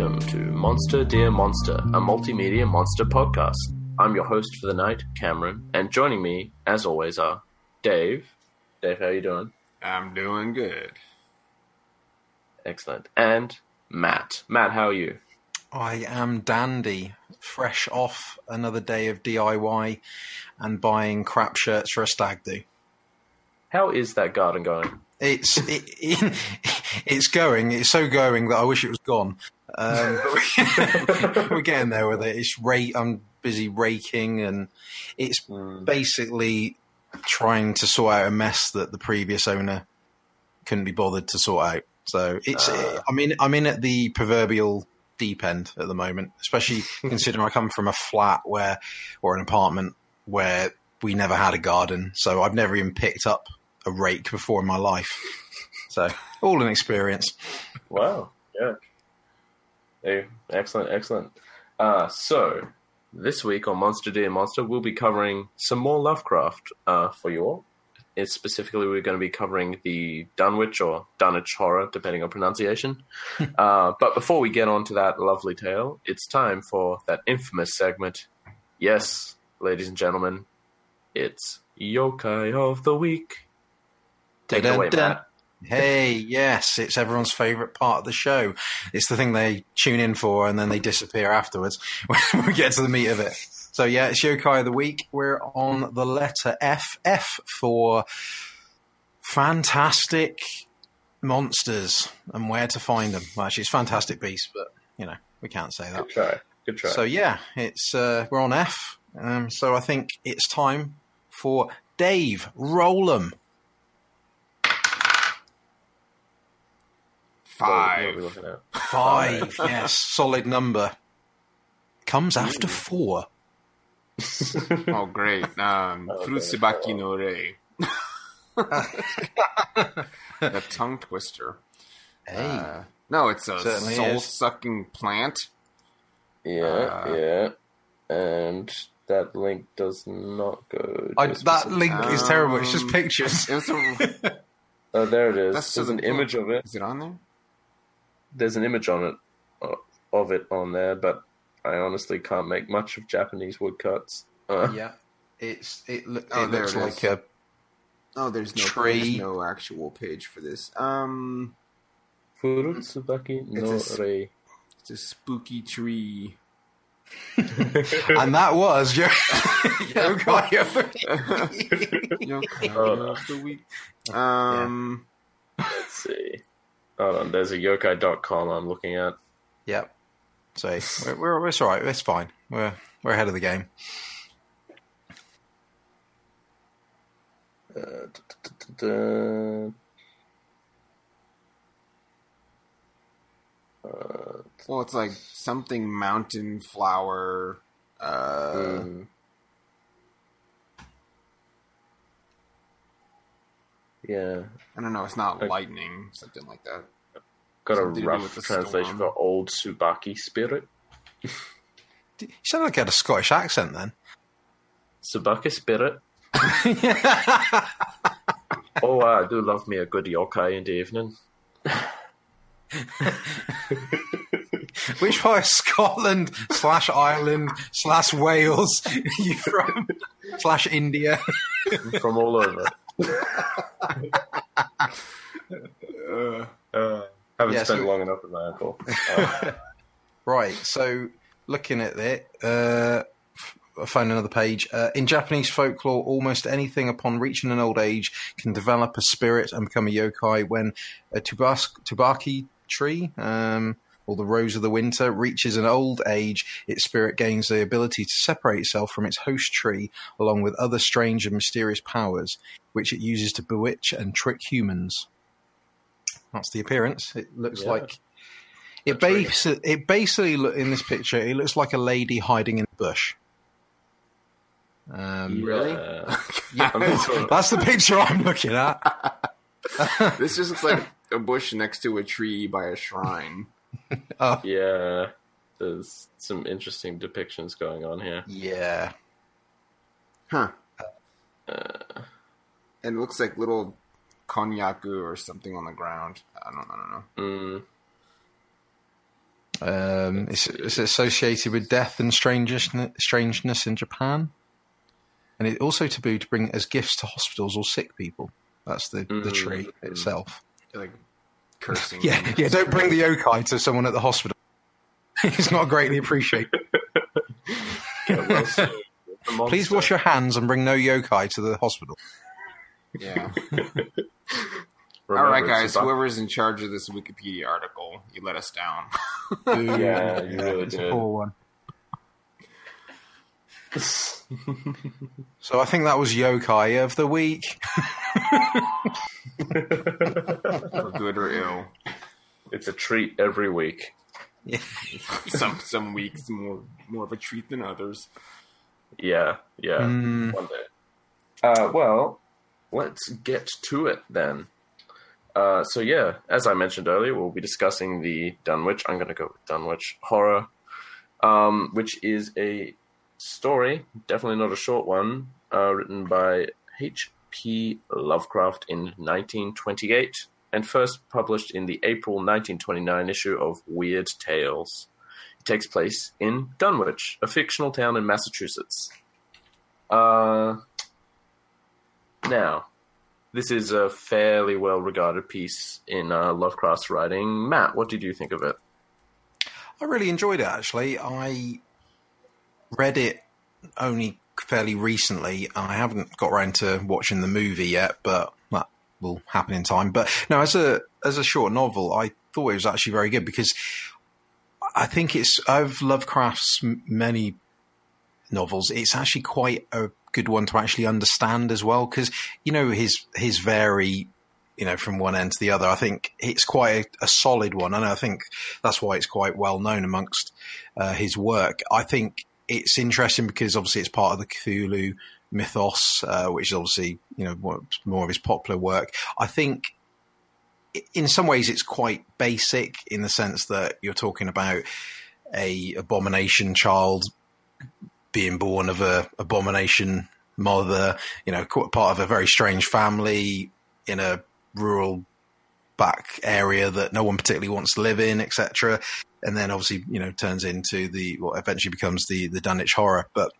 welcome to Monster Dear Monster, a multimedia monster podcast. I'm your host for the night, Cameron, and joining me, as always, are Dave. Dave, how are you doing? I'm doing good. Excellent. And Matt. Matt, how are you? I am dandy, fresh off another day of DIY and buying crap shirts for a stag do. How is that garden going? It's it, it, it's going. It's so going that I wish it was gone. Um, but we're getting there with it. It's rate. I'm busy raking, and it's Mm. basically trying to sort out a mess that the previous owner couldn't be bothered to sort out. So it's. Ah. I mean, I'm in at the proverbial deep end at the moment, especially considering I come from a flat where, or an apartment where we never had a garden. So I've never even picked up a rake before in my life. So all an experience. Wow. Yeah. Hey, excellent, excellent. Uh, so, this week on Monster Dear Monster, we'll be covering some more Lovecraft uh, for you all. It's specifically, we're going to be covering the Dunwich or Dunwich horror, depending on pronunciation. uh, but before we get on to that lovely tale, it's time for that infamous segment. Yes, ladies and gentlemen, it's Yokai of the Week. Take it away, Dun-dun-dun. Matt. Hey, yes, it's everyone's favourite part of the show. It's the thing they tune in for and then they disappear afterwards when we get to the meat of it. So, yeah, it's Yokai of the Week. We're on the letter F. F for fantastic monsters and where to find them. Well, actually, it's fantastic beasts, but, you know, we can't say that. Good try. Good try. So yeah, it's uh, we're on F. Um, so I think it's time for Dave Rollum. What are Five. we looking at? Five, yes, solid number. Comes after four. Oh, great. Um, Okay. Furutsubaki no Rei. the tongue twister. Hey, Uh, no, it's a Certainly soul sucking plant. Yeah, Uh, yeah. And that link does not go. to I, a that specific- link is terrible. It's just Um, pictures. It was a, Oh, there it is. That's There's an image of it. is it on there? There's an image on it, uh, of it on there, but I honestly can't make much of Japanese woodcuts. Uh, yeah, it's it, loo- Oh, it there looks it like a Oh, there's no Tree. there's no actual page for this. Um, Furutsubaki no It's a- rei. it's a spooky tree. and that was Yo- Yokai of the Week. Yokai Uh, of the week. Um, Let's see. Hold on, there's a yokai.com I'm looking at. Yep. So we're, we're it's all right. It's fine. We're we're ahead of the game. Uh, da, da, da, da. Uh, well, it's like something mountain flower. Uh, mm. Yeah, I don't know. It's not Okay. lightning, something like that. got a Something to do rough with the translation storm. for old Subaki spirit. You sound like you had a Scottish accent then. Subaki spirit. Oh, I do love me a good yokai in the evening. Which part of Scotland slash Ireland slash Wales are you from? slash India. from all over. Uh, Uh, haven't Yeah, spent so- long enough with my uncle. Uh, Right. So looking at it, uh, I found another page. Uh, in Japanese folklore, almost anything upon reaching an old age can develop a spirit and become a yokai. When a tubas- tubaki tree, um, or the rose of the winter, reaches an old age, its spirit gains the ability to separate itself from its host tree, along with other strange and mysterious powers, which it uses to bewitch and trick humans. That's the appearance. It looks Yeah. like it That's it basically look in this picture. It looks like a lady hiding in the bush. Um, Really? yeah. yeah, I'm just sort of- that's the picture I'm looking at. this just looks like a bush next to a tree by a shrine. Oh, yeah, there's some interesting depictions going on here. yeah, Huh. Uh, And it looks like little konyaku or something on the ground. I don't, I don't know. mm, Um, it's, it's associated with death and strangeness, strangeness in Japan, and it's also taboo to bring as gifts to hospitals or sick people. That's the, the tree itself. Like cursing. Yeah, yeah. Don't bring the yokai to someone at the hospital. it's not greatly appreciated. Get well soon with the Please wash your hands and bring no yokai to the hospital. Yeah. Remember, All right, guys. about- Whoever's in charge of this Wikipedia article, you let us down. Yeah, you really it's a did. poor one. So I think that was yokai of the week. for good or ill. It's a treat every week. Some some weeks more more of a treat than others. Yeah, yeah. Mm. One day. Uh, well, let's get to it then. Uh, so yeah, as I mentioned earlier, we'll be discussing the Dunwich. I'm going to go with Dunwich horror, um, which is a story, definitely not a short one, uh, written by H.P. Lovecraft in 1928 and first published in the April 1929 issue of Weird Tales. It takes place in Dunwich, a fictional town in Massachusetts. Uh, now, this is a fairly well regarded piece in uh, Lovecraft's writing. Matt, what did you think of it? I really enjoyed it actually. I read it only fairly recently. I haven't got around to watching the movie yet, but that will happen in time. But no, as a as a short novel, I thought it was actually very good because I think it's of Lovecraft's many novels. It's actually quite a good one to actually understand as well because you know his his very you know from one end to the other. I think it's quite a, a solid one, and I think that's why it's quite well known amongst uh, his work. I think it's interesting because obviously it's part of the Cthulhu mythos, uh, which is obviously you know more, of his popular work. I think in some ways it's quite basic in the sense that you're talking about a abomination child being born of a abomination mother, you know, part of a very strange family in a rural back area that no one particularly wants to live in, etc. And then obviously, you know, turns into the what eventually becomes the the Dunwich horror. But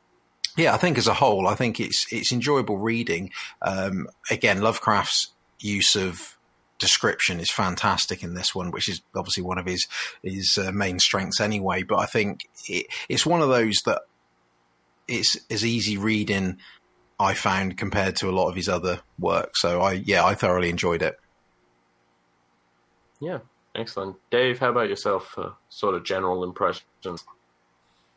yeah, I think as a whole, I think it's it's enjoyable reading. Um, again, Lovecraft's use of description is fantastic in this one, which is obviously one of his his uh, main strengths anyway. But I think it, it's one of those that it's as easy reading I found compared to a lot of his other work. So I yeah, I thoroughly enjoyed it. Yeah, excellent. Dave, how about yourself? Uh, sort of general impressions.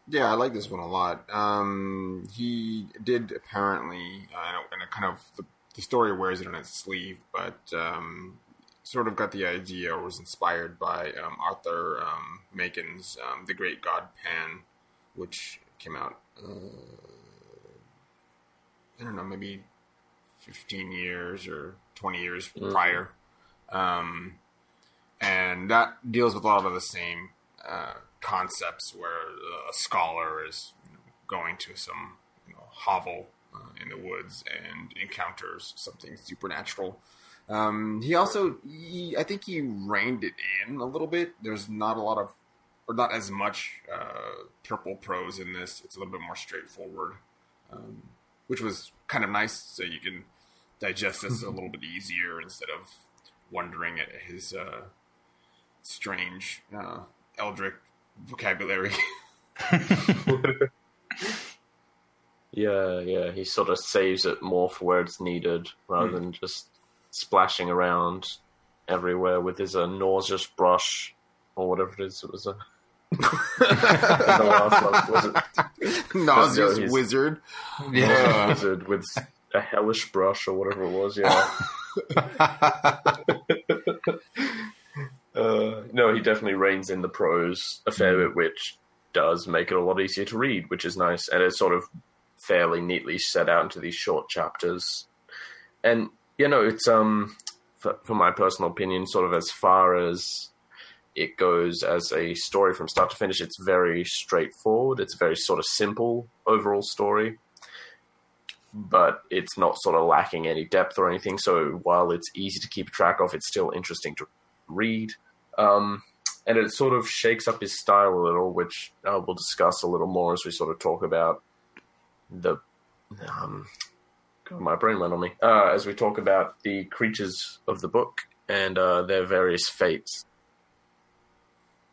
Yeah, I like this one a lot. Um, he did apparently, uh, and it kind of the, the story wears it on its sleeve, but um, sort of got the idea or was inspired by um, Arthur um, Machen's um, The Great God Pan, which came out, uh, I don't know, maybe 15 years or 20 years Mhm. prior. Um, and that deals with a lot of the same uh, concepts where a scholar is going to some you know, hovel uh, in the woods and encounters something supernatural. Um, he also, he, I think he reined it in a little bit. There's not a lot of, or not as much uh, purple prose in this. It's a little bit more straightforward, um, which was kind of nice. So you can digest this a little bit easier instead of wondering at his uh, strange uh, eldritch vocabulary. Yeah, yeah. He sort of saves it more for where it's needed rather Hmm. than just splashing around everywhere with his uh, nauseous brush or whatever it is. It was a. the last one, was it Nauseous wizard. yeah. wizard with a hellish brush or whatever it was? Yeah. Uh, no, he definitely reins in the prose a fair bit, which does make it a lot easier to read, which is nice, and it's sort of fairly neatly set out into these short chapters. And you know, it's um, for, for my personal opinion, sort of as far as it goes as a story from start to finish, it's very straightforward. It's a very sort of simple overall story, but it's not sort of lacking any depth or anything. So while it's easy to keep track of, it's still interesting to read. Um, and it sort of shakes up his style a little, which uh, we'll discuss a little more as we sort of talk about the. Um, God, my brain went on me. Uh, as we talk about the creatures of the book and uh, their various fates.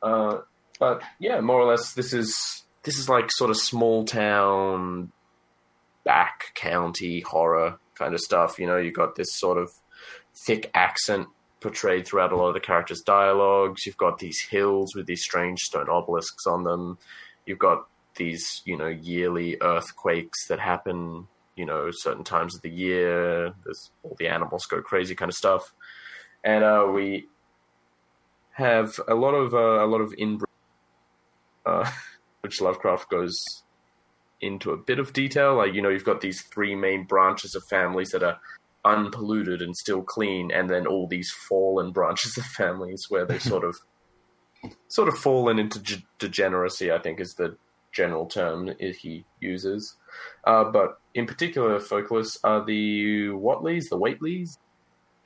Uh, but yeah, more or less, this is this is like sort of small town, back county horror kind of stuff. You know, you got this sort of thick accent portrayed throughout a lot of the characters' dialogues. You've got these hills with these strange stone obelisks on them. You've got these, you know, yearly earthquakes that happen, you know, certain times of the year. There's all the animals go crazy kind of stuff. And uh, we have a lot of uh, a lot of inbreeding, uh, which Lovecraft goes into a bit of detail. Like you know, you've got these three main branches of families that are unpolluted and still clean, and then all these fallen branches of families where they sort of sort of fallen into ge- degeneracy. I think is the general term he uses. Uh, but in particular, Focalus are the Whatleys, the Waitleys.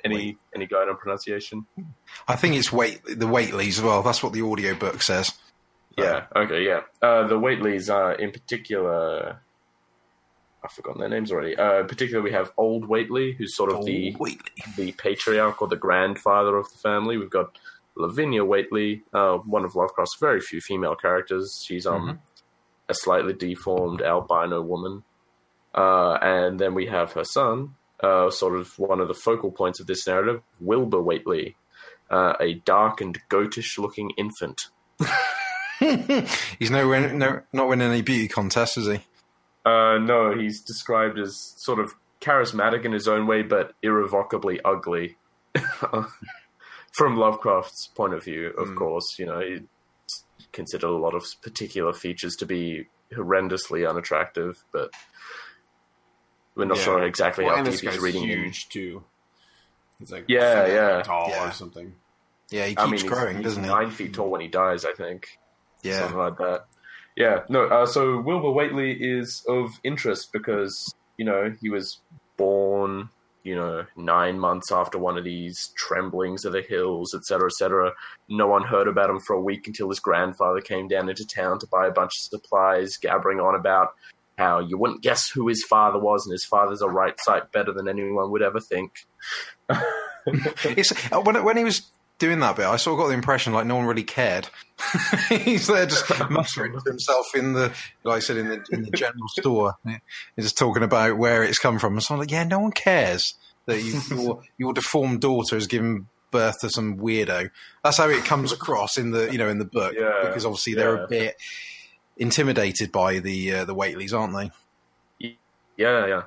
Any Wait. any guide on pronunciation? I think it's Wait the Waitleys as well. That's what the audiobook says. Yeah. Okay. Yeah. Uh, the Waitleys are in particular. I've forgotten their names already. Uh, in particular, we have Old Whateley, who's sort of the Oh, Whateley. the patriarch or the grandfather of the family. We've got Lavinia Whateley, uh, one of Lovecraft's very few female characters. She's um a slightly deformed albino woman, uh, and then we have her son, uh, sort of one of the focal points of this narrative, Wilbur Whateley, uh, a dark and goatish-looking infant. He's no, no not winning any beauty contests, is he? Uh, no, he's described as sort of charismatic in his own way, but irrevocably ugly. From Lovecraft's point of view, of Mm. course, you know, he considered a lot of particular features to be horrendously unattractive, but we're not Yeah. sure exactly Well, how and deep this he's guy's reading in. huge too. He's like Yeah, yeah. tall Yeah. or something. Yeah, he keeps I mean, he's- growing, he's, doesn't he? nine feet tall when he dies, I think. Yeah. something like that. Yeah, no. Uh, so Wilbur Whateley is of interest because you know he was born, you know, nine months after one of these tremblings of the hills, etc., etc. No one heard about him for a week until his grandfather came down into town to buy a bunch of supplies, gabbering on about how you wouldn't guess who his father was, and his father's a right sight better than anyone would ever think. It's, uh, when, when he was doing that bit, I sort of got the impression like no one really cared. He's there just muttering to himself in the, like I said, in the in the general store. He's just talking about where it's come from. And so I'm like, yeah, no one cares that you, your your deformed daughter has given birth to some weirdo. That's how it comes across in the you know in the book Yeah, because obviously they're yeah. a bit intimidated by the uh, the Whateleys, aren't they? Yeah, yeah.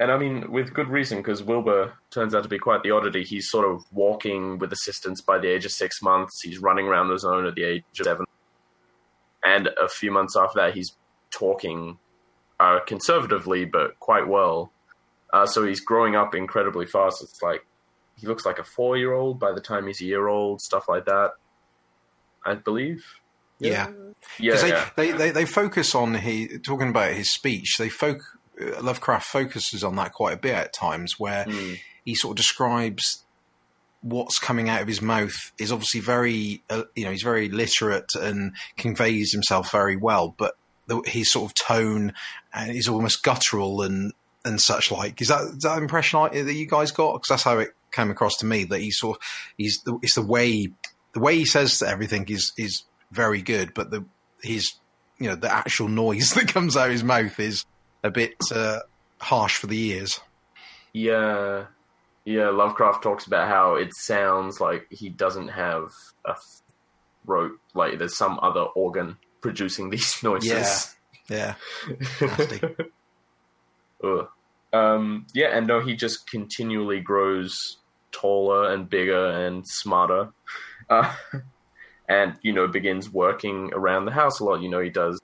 And I mean, with good reason, because Wilbur turns out to be quite the oddity. He's sort of walking with assistance by the age of six months. He's running around the zone at the age of seven. And a few months after that, he's talking uh, conservatively, but quite well. Uh, so he's growing up incredibly fast. It's like he looks like a four year old by the time he's a year old, stuff like that. I believe. Yeah. Yeah. Because they, yeah. they, they, they focus on he talking about his speech. They folk uh, Lovecraft focuses on that quite a bit at times, where Mm. he sort of describes what's coming out of his mouth is obviously very uh, you know he's very literate and conveys himself very well, but the, his sort of tone and is almost guttural and and such like. Is that is that impression I, that you guys got? Because that's how it came across to me that he's sort of, he's the, it's the way the way he says everything is is very good, but the his you know the actual noise that comes out of his mouth is a bit uh, harsh for the ears. Yeah, yeah. Lovecraft talks about how it sounds like he doesn't have a throat, like there's some other organ producing these noises. Yeah. Ugh. Um, yeah, and no, he just continually grows taller and bigger and smarter, uh, and you know begins working around the house a lot. You know, he does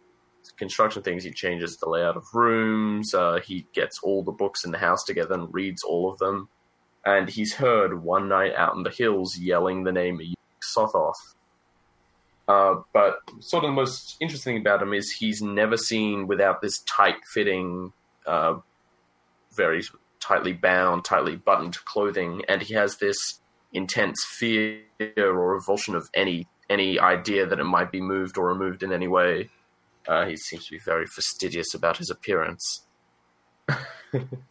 construction things. He changes the layout of rooms. Uh, he gets all the books in the house together and reads all of them. And he's heard one night out in the hills yelling the name of Sothoth. Uh, but sort of the most interesting thing about him is he's never seen without this tight-fitting, uh, very tightly bound, tightly buttoned clothing, and he has this intense fear or revulsion of any any idea that it might be moved or removed in any way. Uh, he seems to be very fastidious about his appearance.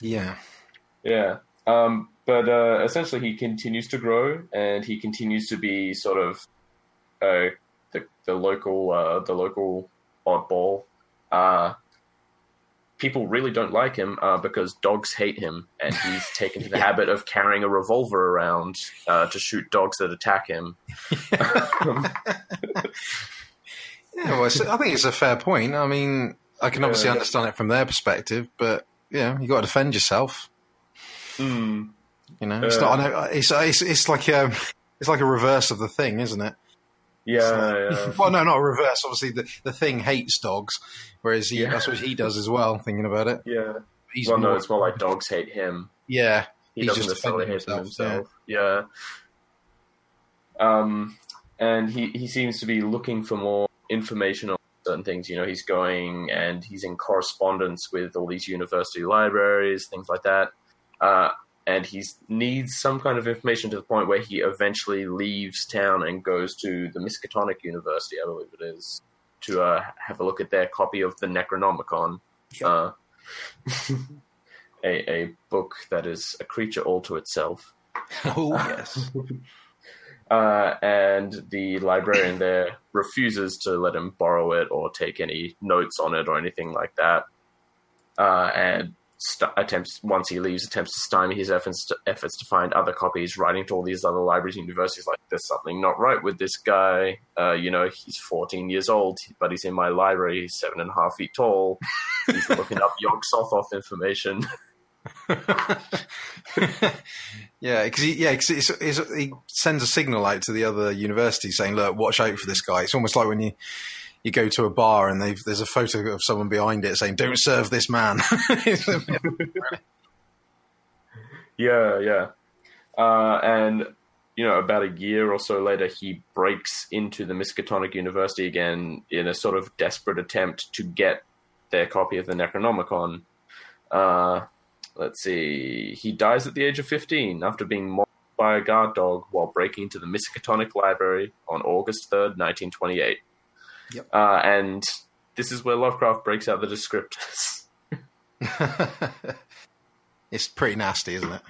Yeah. Yeah. Um, but uh, essentially, he continues to grow, and he continues to be sort of uh, the the local uh, the local oddball. Uh, people really don't like him uh, because dogs hate him, and he's taken to the habit of carrying a revolver around uh, to shoot dogs that attack him. Yeah, well, I think it's a fair point. I mean, I can obviously Yeah. understand it from their perspective, but yeah, you got to defend yourself. Hmm. You know, it's Yeah. not. Know, it's, it's it's like a it's like a reverse of the thing, isn't it? Yeah, yeah. Well, no, not a reverse. Obviously, the the thing hates dogs, whereas he, Yeah. that's what he does as well. Thinking about it, yeah. he's Well, more, no, it's more like dogs hate him. yeah, he He's doesn't just necessarily hate himself, himself. Yeah. Um, and he he seems to be looking for more information on certain things. You know, he's going and he's in correspondence with all these university libraries, things like that. Uh, and he needs some kind of information to the point where he eventually leaves town and goes to the Miskatonic University, I believe it is, to uh, have a look at their copy of the Necronomicon. Yep. Uh, a, a book that is a creature all to itself. oh yes, Uh, and the librarian there refuses to let him borrow it or take any notes on it or anything like that. Uh, and st- attempts once he leaves, attempts to stymie his efforts to, efforts to find other copies, writing to all these other libraries and universities like, "There's something not right with this guy. Uh, you know, he's 14 years old, but he's in my library. He's seven and a half feet tall. He's looking up Yog Sothoth information." yeah, because he, yeah, cause it's, it's, he sends a signal out to the other universities saying, "Look, watch out for this guy." It's almost like when you you go to a bar and there's a photo of someone behind it saying, "Don't serve this man." Yeah, yeah. Uh, and, you know, about a year or so later, he breaks into the Miskatonic University again in a sort of desperate attempt to get their copy of the Necronomicon. Uh, let's see. He dies at the age of 15 after being mauled by a guard dog while breaking into the Miskatonic Library on August 3rd, 1928. Yep. Uh, and this is where Lovecraft breaks out the descriptors. it's pretty nasty, isn't it?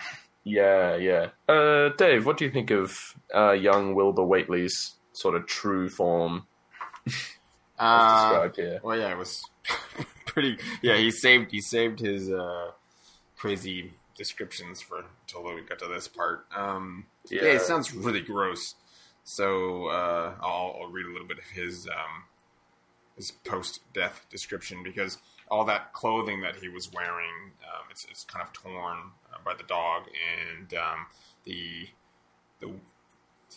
Yeah, yeah. Uh, Dave, what do you think of uh, young Wilbur Whateley's sort of true form as Uh, described here? well, yeah, it was pretty. Yeah, he saved he saved his uh, crazy descriptions for until we got to this part. Um, yeah. Yeah. it sounds really gross. So uh, I'll, I'll read a little bit of his um, his post death description because all that clothing that he was wearing, um, it's it's kind of torn uh, by the dog, and um, the the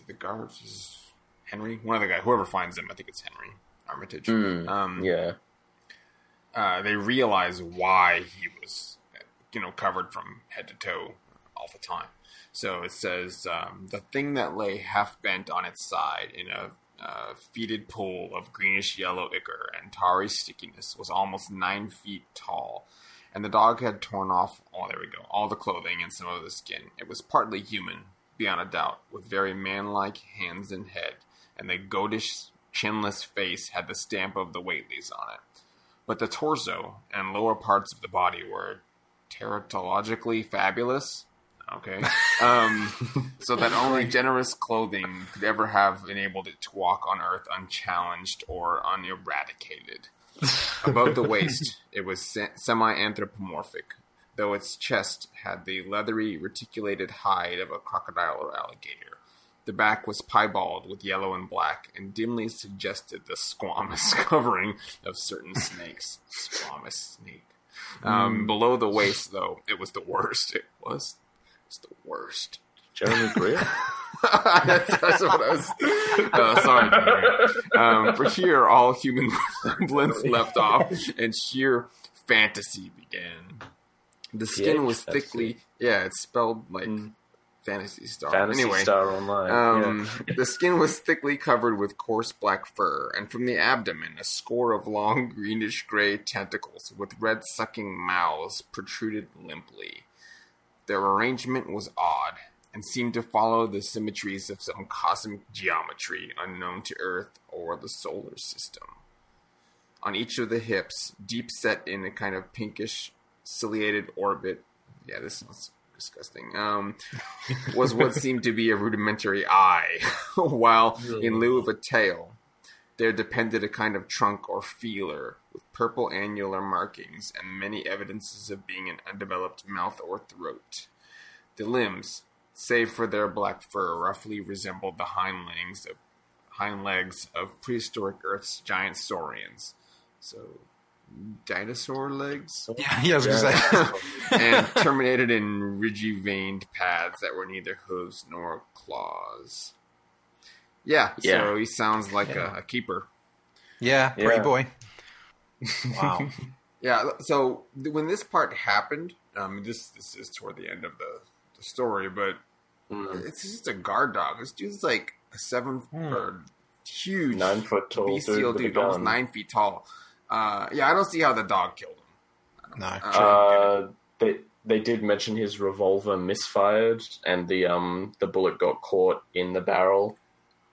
the guards is Henry, one of the guys, whoever finds him, I think it's Henry Armitage. Mm, um, Yeah, uh, they realize why he was, you know, covered from head to toe all the time. So it says um, the thing that lay half bent on its side in a uh, fetid pool of greenish yellow ichor and tarry stickiness was almost nine feet tall, and the dog had torn off. Oh, there we go. All the clothing and some of the skin. It was partly human, beyond a doubt, with very man-like hands and head, and the goatish, chinless face had the stamp of the Whateleys on it but the torso and lower parts of the body were teratologically fabulous. Okay. Um, so that only generous clothing could ever have enabled it to walk on Earth unchallenged or uneradicated. Above the waist, it was semi anthropomorphic, though its chest had the leathery, reticulated hide of a crocodile or alligator. The back was piebald with yellow and black, and dimly suggested the squamous covering of certain snakes. Squamous snake. Um, Below the waist, though, it was the worst. It was, it was the worst. Jeremy Greer. that's, that's what I was. Uh, sorry, Jeremy. Um, for here, all human resemblance left off, and sheer fantasy began. The skin Yeah, was thickly, yeah, it's spelled like Mm. Fantasy star. Fantasy anyway, Star Online. um, the skin was thickly covered with coarse black fur, and from the abdomen, a score of long greenish gray tentacles with red sucking mouths protruded limply. Their arrangement was odd, and seemed to follow the symmetries of some cosmic geometry unknown to Earth or the solar system. On each of the hips, deep set in a kind of pinkish ciliated orbit. Yeah, this sounds disgusting. Um, was what seemed to be a rudimentary eye, while in lieu of a tail, there depended a kind of trunk or feeler with purple annular markings and many evidences of being an undeveloped mouth or throat. The limbs, save for their black fur, roughly resembled the hind legs of hind legs of prehistoric Earth's giant saurians. So, dinosaur legs, Yeah, yeah, I was going to say. and terminated in ridgy veined pads that were neither hooves nor claws. Yeah, so Yeah. he sounds like Yeah. a, a keeper. Yeah, pretty Yeah. boy. Wow. Yeah, so when this part happened, um, this this is toward the end of the, the story, but Mm. it's just a guard dog. This dude's like a seven or huge Nine foot tall bestial dude dude, almost nine feet tall. Uh, yeah, I don't see how the dog killed him. No. Uh, Uh, they they did mention his revolver misfired, and the um the bullet got caught in the barrel,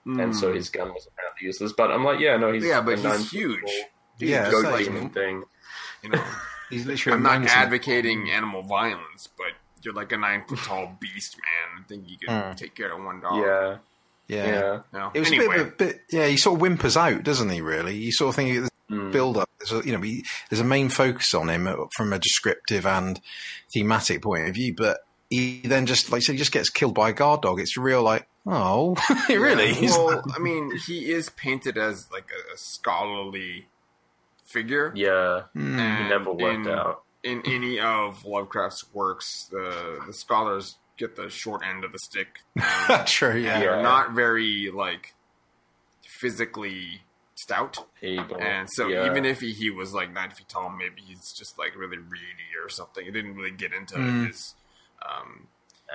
and so mm. his gun was apparently useless. But I'm like, yeah, no, he's Yeah, but a he's nine huge. tall Dude, Yeah, goat it's like- demon thing. you know. He's literally I'm not mountain. advocating animal violence, but you're like a nine foot tall beast, man. I think you could Mm. take care of one dog. Yeah, Yeah. yeah. No. It was anyway, a bit a bit, yeah. He sort of whimpers out, doesn't he? Really, you sort of think Mm. build up. There's a, you know, he, there's a main focus on him uh, from a descriptive and thematic point of view, but he then just like so he just gets killed by a guard dog. It's real, like oh, really? Yeah, well, I mean, he is painted as like a, a scholarly figure. Yeah, Hmm. and it never worked in, out. In any of Lovecraft's works, the the scholars get the short end of the stick. True. Yeah. they're not very like physically stout. Able. And so yeah. even if he, he was like nine feet tall, maybe he's just like really reedy or something. He didn't really get into Mm. his. Um,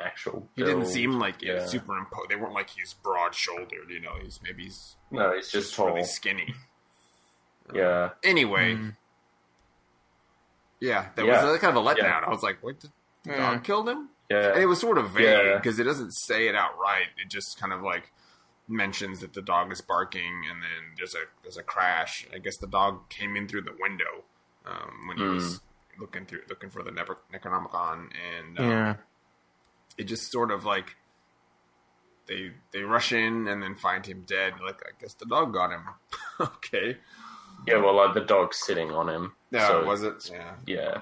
actual, he didn't seem like yeah. super superimposed. They weren't like he's broad shouldered. You know, he's maybe he's no, he's just tall. really skinny. Yeah, Anyway, Mm. yeah, that Yeah. was kind of a letdown. Yeah. I was like, "What? The the Mm. dog killed him?" yeah, And it was sort of vague Yeah. because it doesn't say it outright. It just kind of like mentions that the dog is barking, and then there's a there's a crash. I guess the dog came in through the window um, when he Hmm. was looking through looking for the Necronomicon, and um, Yeah. it just sort of like they they rush in and then find him dead. Like I guess the dog got him. okay, yeah. Well, like the dog's sitting on him. yeah, so was it? Yeah. Yeah,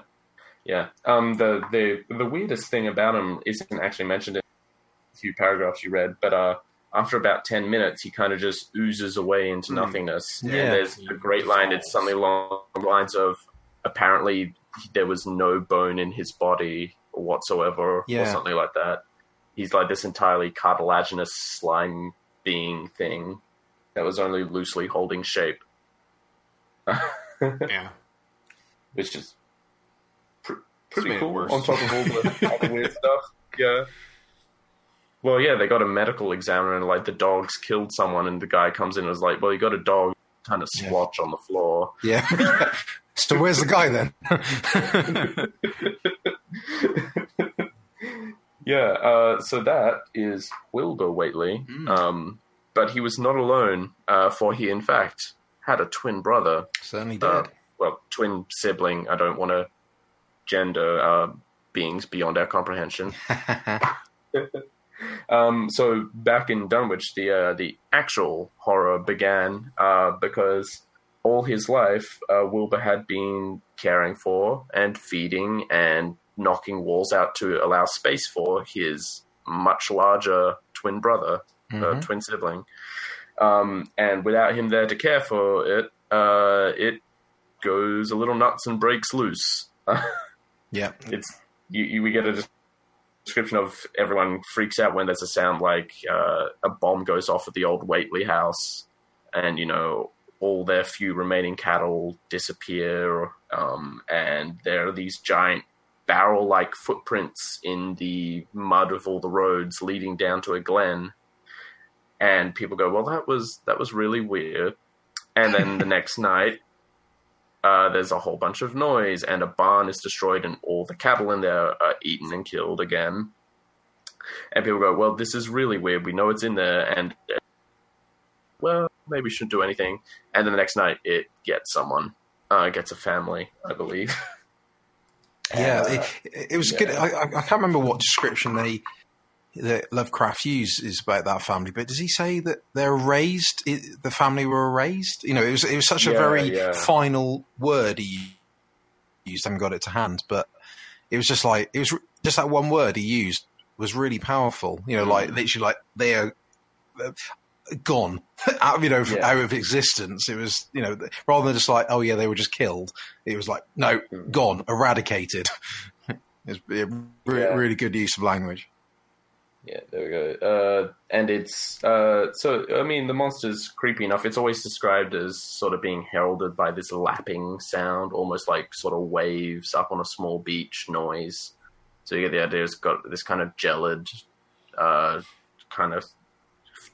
yeah. Um, the the the weirdest thing about him isn't actually mentioned in a few paragraphs you read, but uh, after about ten minutes, he kind of just oozes away into Hmm. nothingness. Yeah. And there's a great line. It's something along the lines of apparently there was no bone in his body whatsoever, or something like that. He's like this entirely cartilaginous slime being thing that was only loosely holding shape. Yeah. which is pr- pretty cool on top of all the, all the weird stuff. Yeah. Well, yeah, they got a medical examiner and like the dog's killed someone, and the guy comes in and was like, "Well, you got a dog kind of Yeah. on the floor." Yeah. so where's the guy then? Yeah, uh, so that is Wilbur Whateley. Mm. Um, but he was not alone, uh, for he in fact had a twin brother. Certainly Uh, did. well, twin sibling. I don't want to gender uh, beings beyond our comprehension. Um, so back in Dunwich, the uh, the actual horror began uh, because all his life, uh, Wilbur had been caring for and feeding and knocking walls out to allow space for his much larger twin brother, uh, Mhm. twin sibling. Um, and without him there to care for it, uh, it goes a little nuts and breaks loose. Yeah. it's you, you we get a description of everyone freaks out when there's a sound like uh, a bomb goes off at the old Whateley house, and you know all their few remaining cattle disappear, um, and there are these giant barrel-like footprints in the mud of all the roads leading down to a glen, and people go, "Well, that was that was really weird," and then the next night uh, there's a whole bunch of noise, and a barn is destroyed, and all the cattle in there are eaten and killed again. and people go, "Well, this is really weird. We know it's in there, and well, maybe we shouldn't do anything." And then the next night, it gets someone, uh, gets a family, I believe. Yeah, Uh, it, it was yeah. good. I, I I can't remember what description they that Lovecraft uses about that family, but does he say that they're raised? It, the family were raised. You know, it was it was such a Yeah, very yeah. final word he used. I haven't got it to hand, but it was just like it was just that one word he used was really powerful. You know, like Mm. literally like they are. Uh, Gone out, of, you know, Yeah. out of existence. It was, you know, rather than just like, oh yeah, they were just killed. It was like, no, Mm. gone, eradicated. it's a re- Yeah. really good use of language. Yeah, there we go. Uh, and it's uh, so I mean the monster's creepy enough. It's always described as sort of being heralded by this lapping sound, almost like sort of waves up on a small beach noise. So you get the idea it's got this kind of gelid, uh, kind of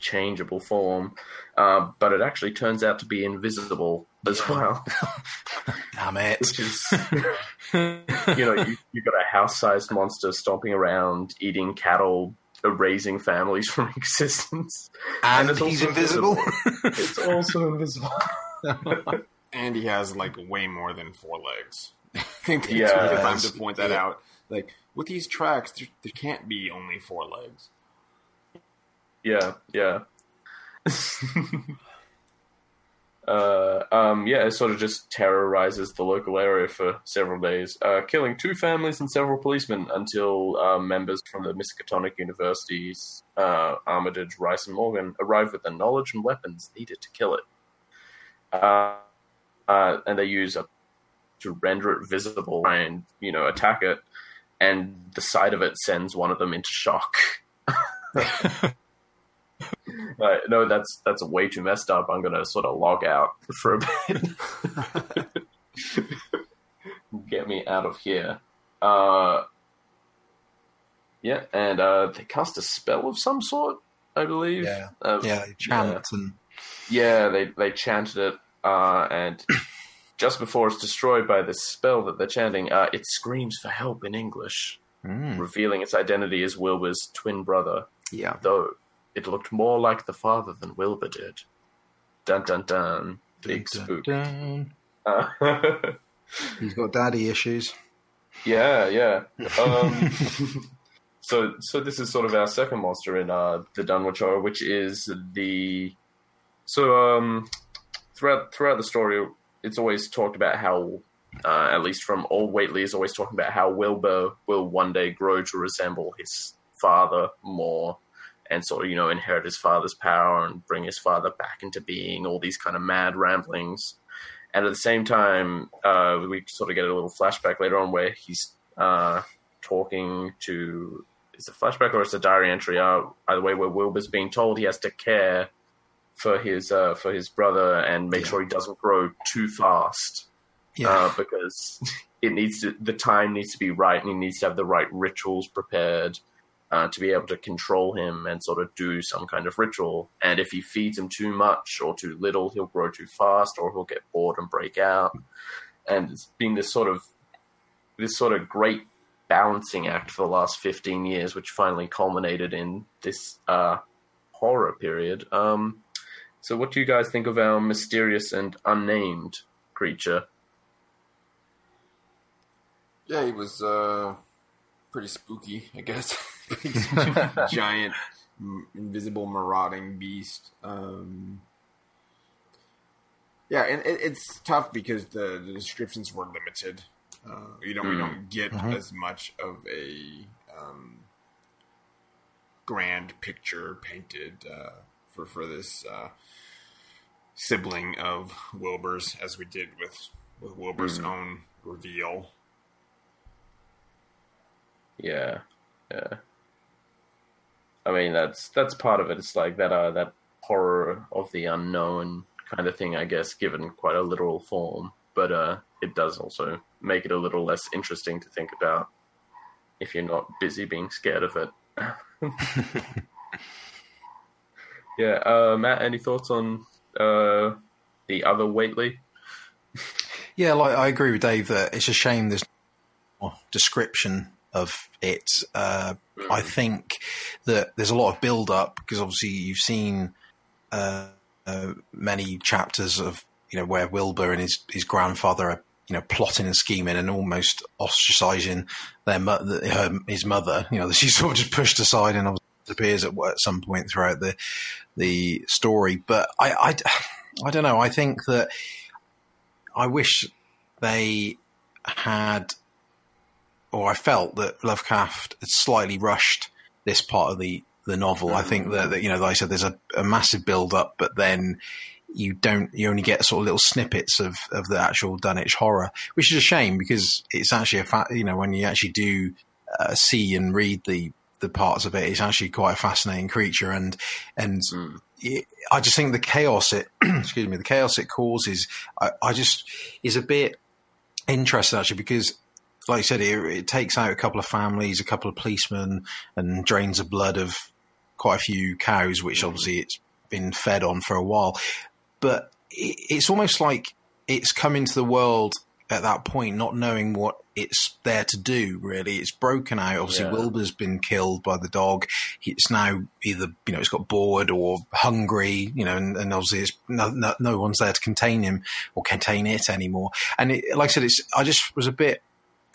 changeable form, uh, but it actually turns out to be invisible as well. Damn it. Which is, you know, you, you've got a house-sized monster stomping around, eating cattle, erasing families from existence. and it's he's also invisible. It's also invisible. and he has like way more than four legs. I think they Yeah. took the time to point that Yeah. out. Like with these tracks, there, there can't be only four legs. Yeah, yeah. Uh, um, yeah, it sort of just terrorizes the local area for several days, uh, killing two families and several policemen until uh, members from the Miskatonic Universities, uh, Armitage, Rice, and Morgan arrive with the knowledge and weapons needed to kill it. Uh, uh, and they use a to render it visible and you know attack it, and the sight of it sends one of them into shock. No, that's that's way too messed up. I'm gonna sort of log out for a bit. Get me out of here. Uh, yeah, and uh, they cast a spell of some sort, I believe. Yeah. Uh, yeah, chant and yeah, they they chanted it, uh, and just before it's destroyed by this spell that they're chanting, uh, it screams for help in English, Mm. revealing its identity as Wilbur's twin brother yeah. though it looked more like the father than Wilbur did. Dun dun dun. Big Dun, spook. dun. Uh, He's got daddy issues. yeah, yeah. Um, so, so this is sort of our second monster in uh, the Dunwich Horror, which is the. So, um, throughout throughout the story, it's always talked about how, uh, at least from Old Whateley, is always talking about how Wilbur will one day grow to resemble his father more, and sort of you know inherit his father's power and bring his father back into being. All these kind of mad ramblings, and at the same time, uh, we sort of get a little flashback later on where he's uh, talking to. Is it a flashback or it's a diary entry? Uh, either way, where Wilbur's being told he has to care for his uh, for his brother and make Yeah. sure he doesn't grow too fast Yeah. uh, because it needs to the time needs to be right and he needs to have the right rituals prepared uh, to be able to control him and sort of do some kind of ritual. And if he feeds him too much or too little he'll grow too fast or he'll get bored and break out. And it's been this sort of this sort of great balancing act for the last 15 years which finally culminated in this uh, horror period. Um, so what do you guys think of our mysterious and unnamed creature? Yeah, he was uh, pretty spooky, I guess. Giant, invisible, marauding beast. Um, yeah, and it, it's tough because the, the descriptions were limited. Uh, you know, we Mm. don't get Mhm. as much of a um, grand picture painted uh, for for this uh, sibling of Wilbur's as we did with with Wilbur's Mm. own reveal. Yeah, yeah. I mean, that's that's part of it. It's like that uh, that horror of the unknown kind of thing, I guess, given quite a literal form. But uh, it does also make it a little less interesting to think about if you're not busy being scared of it. yeah, uh, Matt. Any thoughts on uh, the other Whateley? Yeah, like I agree with Dave that it's a shame there's no description of it. Uh, I think that there's a lot of build up because obviously you've seen uh, uh, many chapters of you know where Wilbur and his his grandfather are you know plotting and scheming and almost ostracizing their mo- her, his mother. You know, she's sort of just pushed aside and appears at, at some point throughout the the story. But I, I I don't know. I think that I wish they had, or I felt that Lovecraft had slightly rushed this part of the the novel. I think that, that you know, like I said, there's a, a massive build up, but then you don't you only get sort of little snippets of of the actual Dunwich horror, which is a shame because it's actually a fact. You know, when you actually do uh, see and read the the parts of it, it's actually quite a fascinating creature, and and mm. it, I just think the chaos it excuse me the chaos it causes, I, I just is a bit interesting actually because like I said, it, it, takes out a couple of families, a couple of policemen, and drains the blood of quite a few cows, which hmm. obviously it's been fed on for a while but it's almost like it's come into the world at that point, not knowing what it's there to do. Really, it's broken out. Obviously, yeah. Wilbur's been killed by the dog. It's now either you know it's got bored or hungry. You know, and, and obviously it's no, no, no, one's there to contain him or contain it anymore. And it, like I said, it's I just was a bit.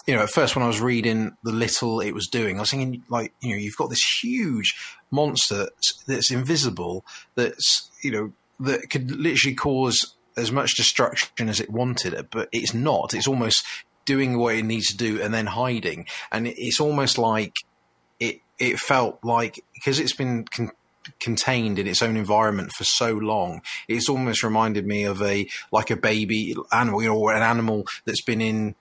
You know, at first when I was reading the little it was doing, I was thinking like, you know, you've got this huge monster that's invisible, that's you know that could literally cause as much destruction as it wanted but it's not. It's almost doing what it needs to do and then hiding. And it's almost like it it felt like because it's been con- contained in its own environment for so long, it's almost reminded me of a like a baby animal, you know, or an animal that's been in.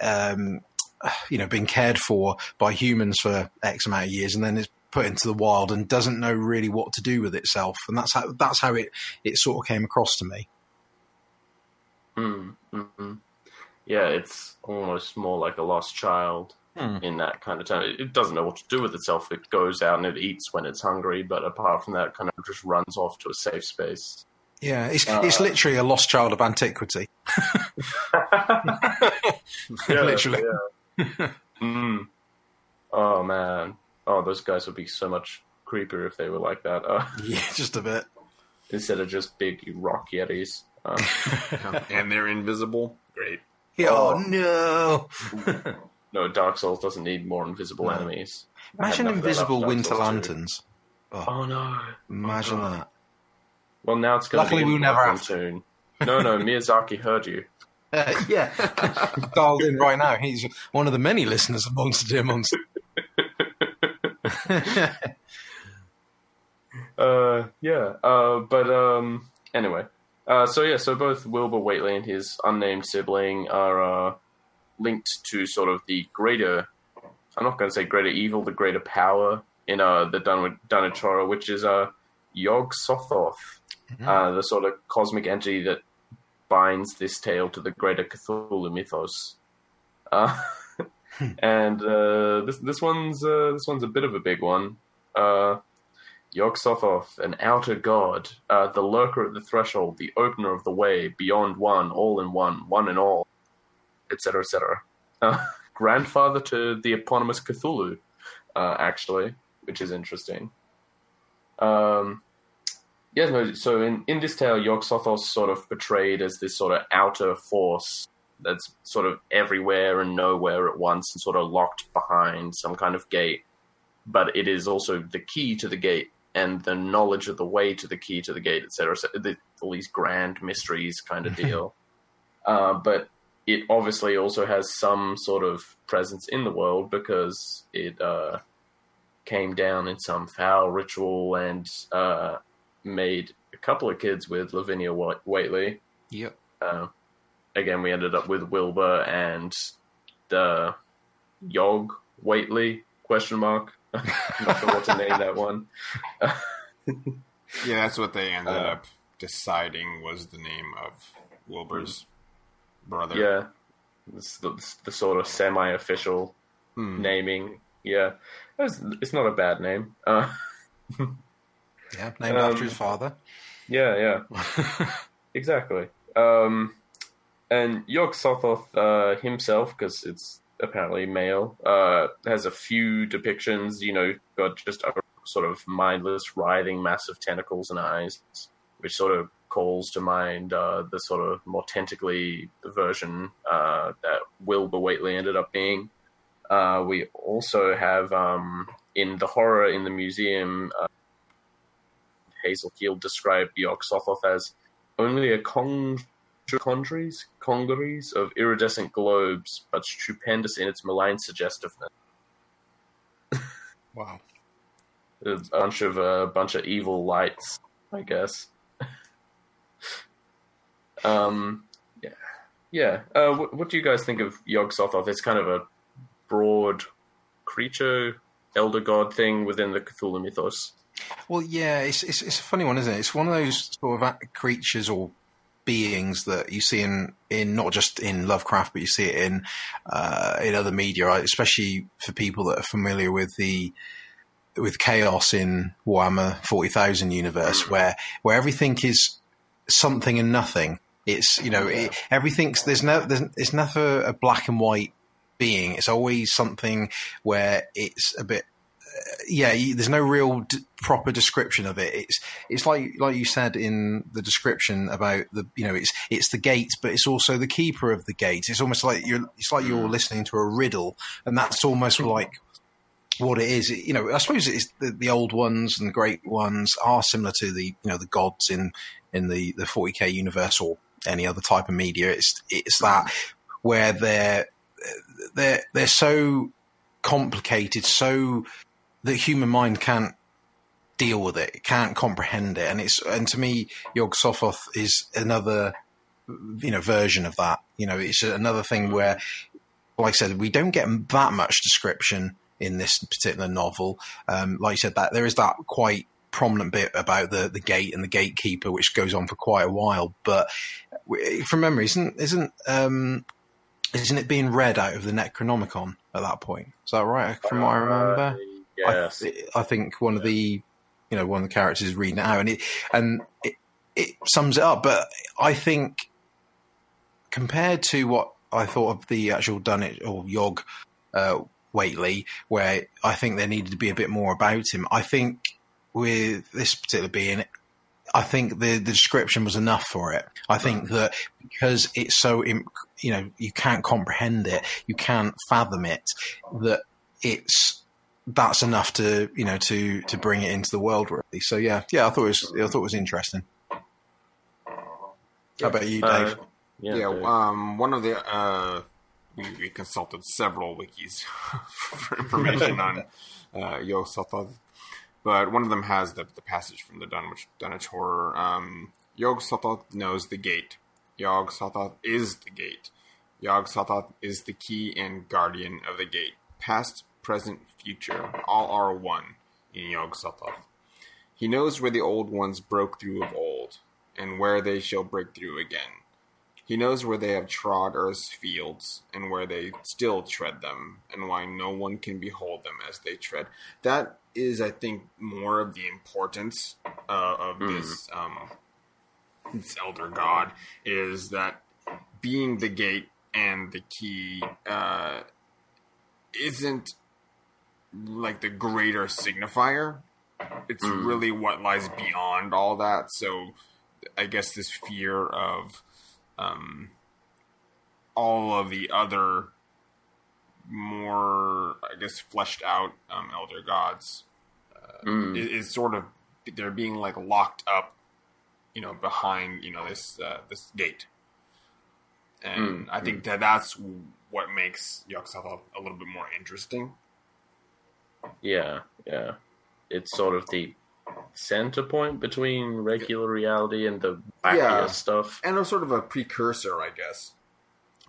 Um, you know, been cared for by humans for X amount of years, and then it's put into the wild and doesn't know really what to do with itself. And that's how that's how it it sort of came across to me. Mm, hmm Yeah, it's almost more like a lost child mm. in that kind of time. It doesn't know what to do with itself. It goes out and it eats when it's hungry, but apart from that, kind of just runs off to a safe space. Yeah, it's uh, it's literally a lost child of antiquity. yeah, literally. Yeah. mm. Oh man, oh, those guys would be so much creepier if they were like that. Uh, yeah, just a bit. Instead of just big rock yetis. Uh, and they're invisible. Great. Oh, oh no. no, Dark Souls doesn't need more invisible no. enemies. Imagine invisible winter lanterns. Oh. oh. no! Imagine oh, that. Well, now it's going to be. Luckily, we never have soon. No, no, Miyazaki heard you. Uh, yeah, dialed in right now. He's one of the many listeners of Monster Dear Monster. uh, yeah. Uh, but um, anyway. Uh, so yeah, so both Wilbur Whateley and his unnamed sibling are uh, linked to sort of the greater. I'm not going to say greater evil, the greater power in uh, the Dun- Dunwich which is uh, Yog Sothoth, mm-hmm. uh, the sort of cosmic entity that binds this tale to the greater Cthulhu mythos. Uh, and uh, this this one's uh, this one's a bit of a big one. Uh, Yog-Sothoth, an outer god, uh, the lurker at the threshold, the opener of the way, beyond one, all in one, one in all, etc., etc. Uh, grandfather to the eponymous Cthulhu, uh, actually, which is interesting. Um, yeah, so in, in this tale, Yog-Sothoth's sort of portrayed as this sort of outer force that's sort of everywhere and nowhere at once and sort of locked behind some kind of gate. But it is also the key to the gate and the knowledge of the way to the key to the gate, etc. So the, all these grand mysteries kind of deal. uh, but it obviously also has some sort of presence in the world because it uh, came down in some foul ritual and uh, made a couple of kids with Lavinia Whateley. Yep. Uh, again, we ended up with Wilbur and the Yog Whateley question mark. I'm not sure what to name that one. yeah, that's what they ended uh, up deciding was the name of Wilbur's brother. Yeah, it's the, the sort of semi-official hmm. naming. Yeah, it's, it's, not a bad name. Uh, yeah, named um, after his father. Yeah, yeah, exactly. Um, and Yog Sothoth uh, himself, because it's apparently male. Uh, has a few depictions, you know, got just a sort of mindless, writhing mass of tentacles and eyes, which sort of calls to mind uh, the sort of more tentacly version uh, that Wilbur Whateley ended up being. Uh, we also have um, in the horror in the museum, uh, Hazel Heald described Yog Sothoth as only a con- congeries, congeries of iridescent globes, but stupendous in its malign suggestiveness. Wow. a bunch of a uh, bunch of evil lights, I guess. um, yeah, yeah. Uh, what, what, do you guys think of Yog Sothoth? It's kind of a broad creature, elder god thing within the Cthulhu mythos. Well, yeah, it's, it's it's a funny one, isn't it? It's one of those sort of creatures or beings that you see in, in not just in Lovecraft, but you see it in uh, in other media, especially for people that are familiar with the with chaos in Warhammer Forty Thousand universe, where where everything is something and nothing. It's you know it, everything's there's no there's it's never a black and white being. It's always something where it's a bit yeah, there's no real d- proper description of it. It's it's like like you said in the description about the you know it's it's the gate, but it's also the keeper of the gate. It's almost like you're it's like you're mm. listening to a riddle, and that's almost like what it is. You know, I suppose it's the, the old ones and the great ones are similar to the you know the gods in in the the 40k universe or any other type of media. It's it's that where they're they're they're so complicated, so the human mind can't deal with it, can't comprehend it, and it's and to me, Yog Sothoth is another you know version of that. You know, it's another thing where, like I said, we don't get that much description in this particular novel. Um, like you said, that there is that quite prominent bit about the the gate and the gatekeeper, which goes on for quite a while. But from memory, isn't isn't um, isn't it being read out of the Necronomicon at that point? Is that right? From what I remember. Yes. I, I, think one of the you know one of the characters is reading it out, and it and it, it sums it up. But I think compared to what I thought of the actual Dunwich horror Yog uh, Whateley, where I think there needed to be a bit more about him. I think with this particular being, I think the, the description was enough for it. I think that because it's so, you know, you can't comprehend it, you can't fathom it, that it's that's enough to you know to to bring it into the world really. So yeah, yeah, I thought it was I thought it was interesting. How about you, Dave? Uh, yeah, yeah um, one of the uh, we, we, consulted several wikis for information on uh, Yog Sothoth, but one of them has the, the passage from the Dunwich Dunwich horror. Um, Yog Sothoth knows the gate. Yog Sothoth is the gate. Yog Sothoth is the key and guardian of the gate. Past, present, future, all are one in Yog Sothoth. He knows where the old ones broke through of old, and where they shall break through again. He knows where they have trod earth's fields, and where they still tread them, and why no one can behold them as they tread. That is, I think, more of the importance uh, of mm. this um, this elder god is that being the gate and the key uh, isn't like the greater signifier. It's mm. really what lies beyond all that. So I guess this fear of um, all of the other more, I guess, fleshed out um, elder gods uh, mm. is, is, sort of they're being like locked up, you know, behind you know this uh, this gate, and mm. I think that that's what makes Yakuza a little bit more interesting. Yeah, yeah. It's sort of the center point between regular reality and the yeah. stuff. And a sort of a precursor, I guess.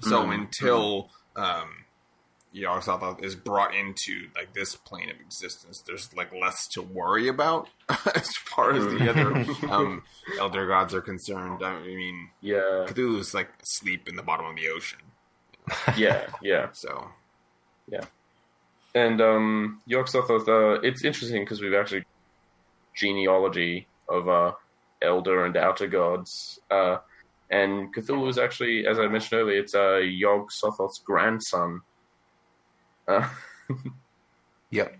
So mm-hmm. until um Yog Sothoth is brought into like this plane of existence, there's like less to worry about as far as the other um, elder gods are concerned. I mean, yeah, Cthulhu's like asleep in the bottom of the ocean. yeah, yeah. So, yeah. And um, Yog Sothoth, uh, it's interesting because we've actually genealogy of uh, elder and outer gods. Uh, and Cthulhu is actually, as I mentioned earlier, it's uh, Yog Sothoth's grandson. Uh, Yep.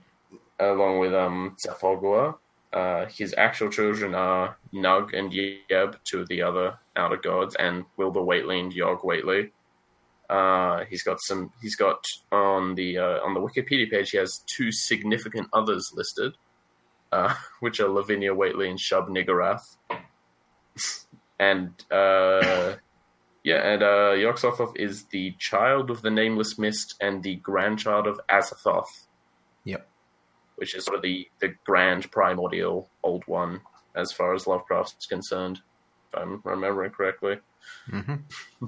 along with um Tsathoggua. Uh, his actual children are Nug and Yeb, two of the other outer gods, and Wilbur Whateley and Yog Whateley. Uh, he's got some. He's got on the uh, on the Wikipedia page. He has two significant others listed, uh, which are Lavinia Whateley and Shub Niggurath. and uh, yeah, and uh, is the child of the Nameless Mist and the grandchild of Azathoth Yep. which is sort of the, the grand primordial old one as far as Lovecraft's concerned, if I'm remembering correctly. hmm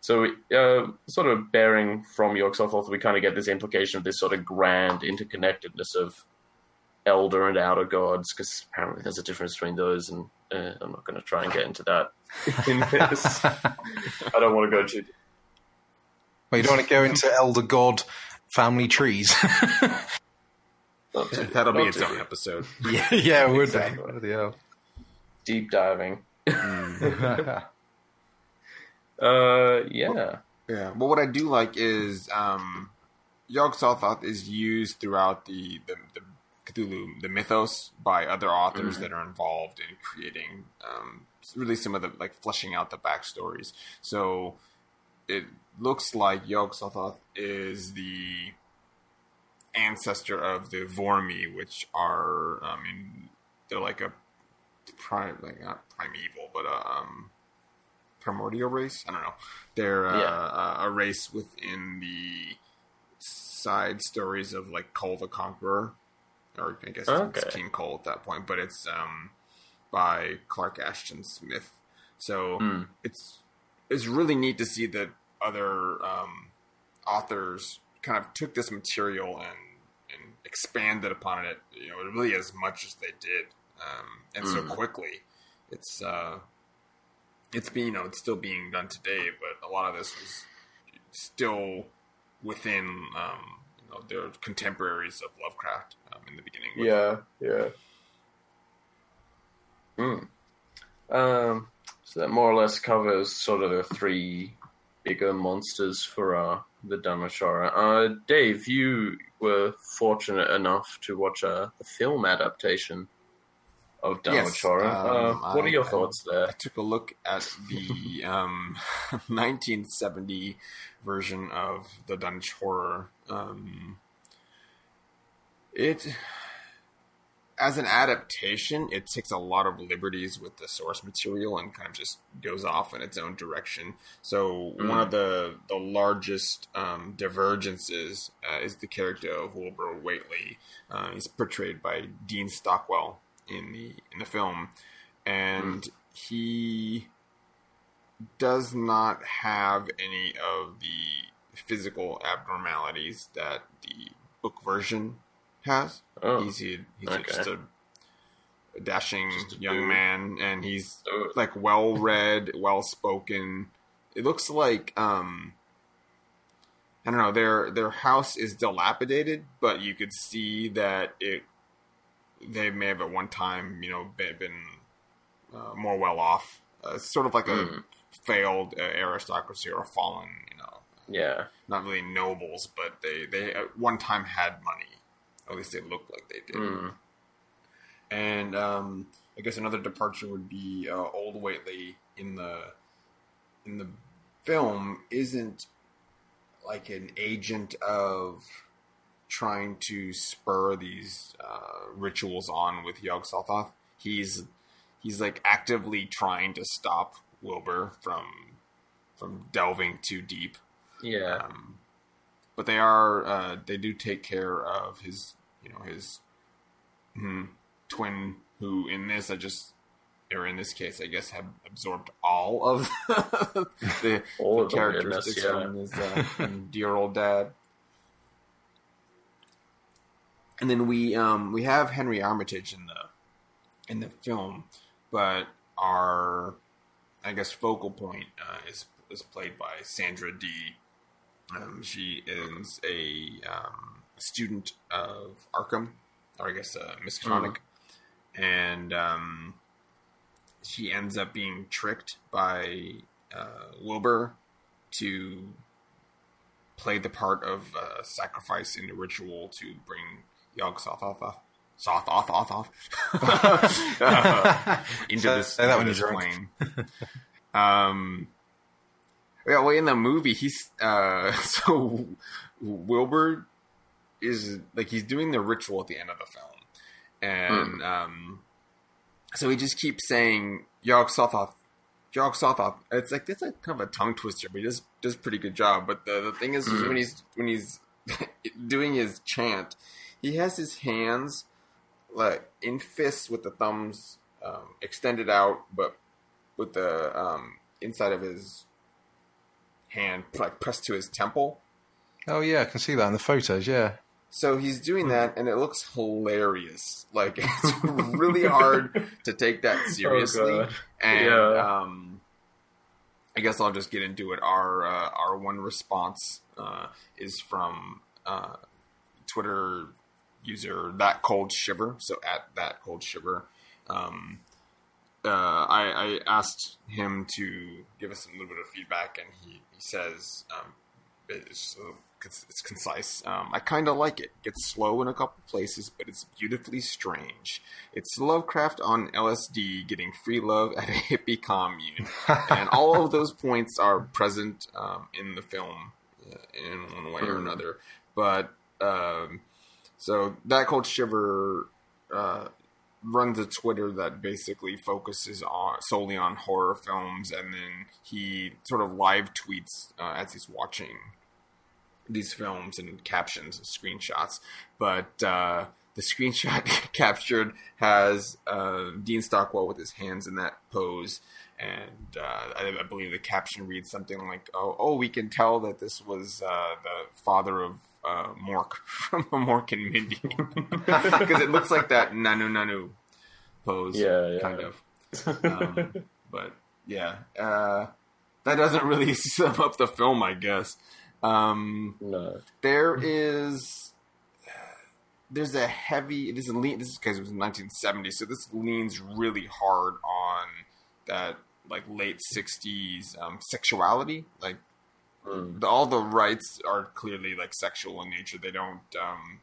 So, uh, sort of bearing from Yog-Sothoth, we kind of get this implication of this sort of grand interconnectedness of elder and outer gods, because apparently there's a difference between those, and uh, I'm not going to try and get into that in this. I don't want to go too. Well, you don't want to go into Elder God family trees. Not too That'll be its too own episode. yeah, yeah, it would Exactly. be. Bloody deep diving. Uh, yeah. Yeah. But what I do like is um, Yog Sothoth is used throughout the, the, the Cthulhu, the mythos, by other authors that are involved in creating um, really some of the like fleshing out the backstories. So it looks like Yog Sothoth is the ancestor of the Voormi, which are I mean they're like a prime like not primeval, but uh, um primordial race. I don't know. They're uh, Yeah. a, a race within the side stories of like Cole the Conqueror, or I guess Okay. it's King Cole at that point. But it's um by Clark Ashton Smith. So Hmm. it's it's really neat to see that other um, authors kind of took this material and and expanded upon it. You know, really as much as they did, um, and so Mm. quickly. It's uh, it's being you know it's still being done today, but a lot of this was still within um, you know their contemporaries of Lovecraft in the beginning. with- Yeah, yeah. Hmm. Um, so that more or less covers sort of the three bigger monsters for uh, the Dunwich Horror. Uh, Dave, you were fortunate enough to watch uh, the film adaptation of Yes, um, uh, what are I- your I- thoughts there? I took a look at the um, 1970 version of the Dunwich Horror. Um, it, as an adaptation, it takes a lot of liberties with the source material and kind of just goes off in its own direction. So one of the the largest um, divergences uh, is the character of Wilbur Whateley. Uh, he's portrayed by Dean Stockwell in the in the film, and he does not have any of the physical abnormalities that the book version has. Oh, He's he, he's okay. just a, dashing Just a young dude. man, and he's oh, like well read, well spoken. It looks like um I don't know, their their house is dilapidated, but you could see that it they may have at one time, you know, been, been uh, more well off. Uh, sort of like a Mm. failed uh, aristocracy or a fallen, you know, yeah. not really nobles, but they they at one time had money. At least they looked like they did. Mm. And um, I guess another departure would be uh, Old Whateley in the in the film isn't like an agent of trying to spur these uh, rituals on with Yog Sothoth. He's he's like actively trying to stop Wilbur from from delving too deep. Yeah. Um, but they are uh, they do take care of his you know his hmm, twin who in this I just or in this case I guess have absorbed all of the, All the characteristics yeah. from his uh, from dear old dad. And then we um, we have Henry Armitage in the in the film, but our I guess focal point uh, is is played by Sandra Dee. Um, she is a um, student of Arkham, or I guess uh, Miskatonic, and um, she ends up being tricked by uh, Wilbur to played the part of uh, sacrifice in the ritual to bring Yog Sothoth off, Sothoth off, off uh, into Say this, that into this plane. um, yeah, well, in the movie, he's uh, so Wilbur is like he's doing the ritual at the end of the film, and um, so he just keeps saying Yog Sothoth, Yog Sothoth. It's like it's like kind of a tongue twister, but he does does a pretty good job. But the, the thing is, is when he's when he's doing his chant, he has his hands like in fists with the thumbs um, extended out, but with the um, inside of his hand like pressed to his temple. Oh yeah, I can see that in the photos. Yeah. So he's doing that, and it looks hilarious. Like it's really hard to take that seriously. God. and Yeah. um, I guess I'll just get into it. Our uh, our one response uh, is from uh, Twitter user that cold shiver. So at that cold shiver, um, uh, I, I asked him to give us a little bit of feedback, and he he says um, it's, uh, it's, it's concise. Um, I kind of like it. Gets slow in a couple places, but it's beautifully strange. It's Lovecraft on LSD getting free love at a hippie commune, and all of those points are present um, in the film uh, in one way or Hmm. another. But um, so that cold shiver uh, runs a Twitter that basically focuses on solely on horror films, and then he sort of live tweets uh, as he's watching these films and captions and screenshots. But uh, the screenshot captured has uh, Dean Stockwell with his hands in that pose. And uh, I, I believe the caption reads something like, "Oh, oh, we can tell that this was uh, the father of uh, Mork from a Mork and Mindy, because it looks like that Nanu Nanu pose, Yeah, yeah. kind of. Um, but yeah, uh, that doesn't really sum up the film, I guess. Um, No. there is there's a heavy this is lean this is because it was 1970 so this leans really hard on that like late 60s um, sexuality like Mm. the, all the rights are clearly like sexual in nature they don't um,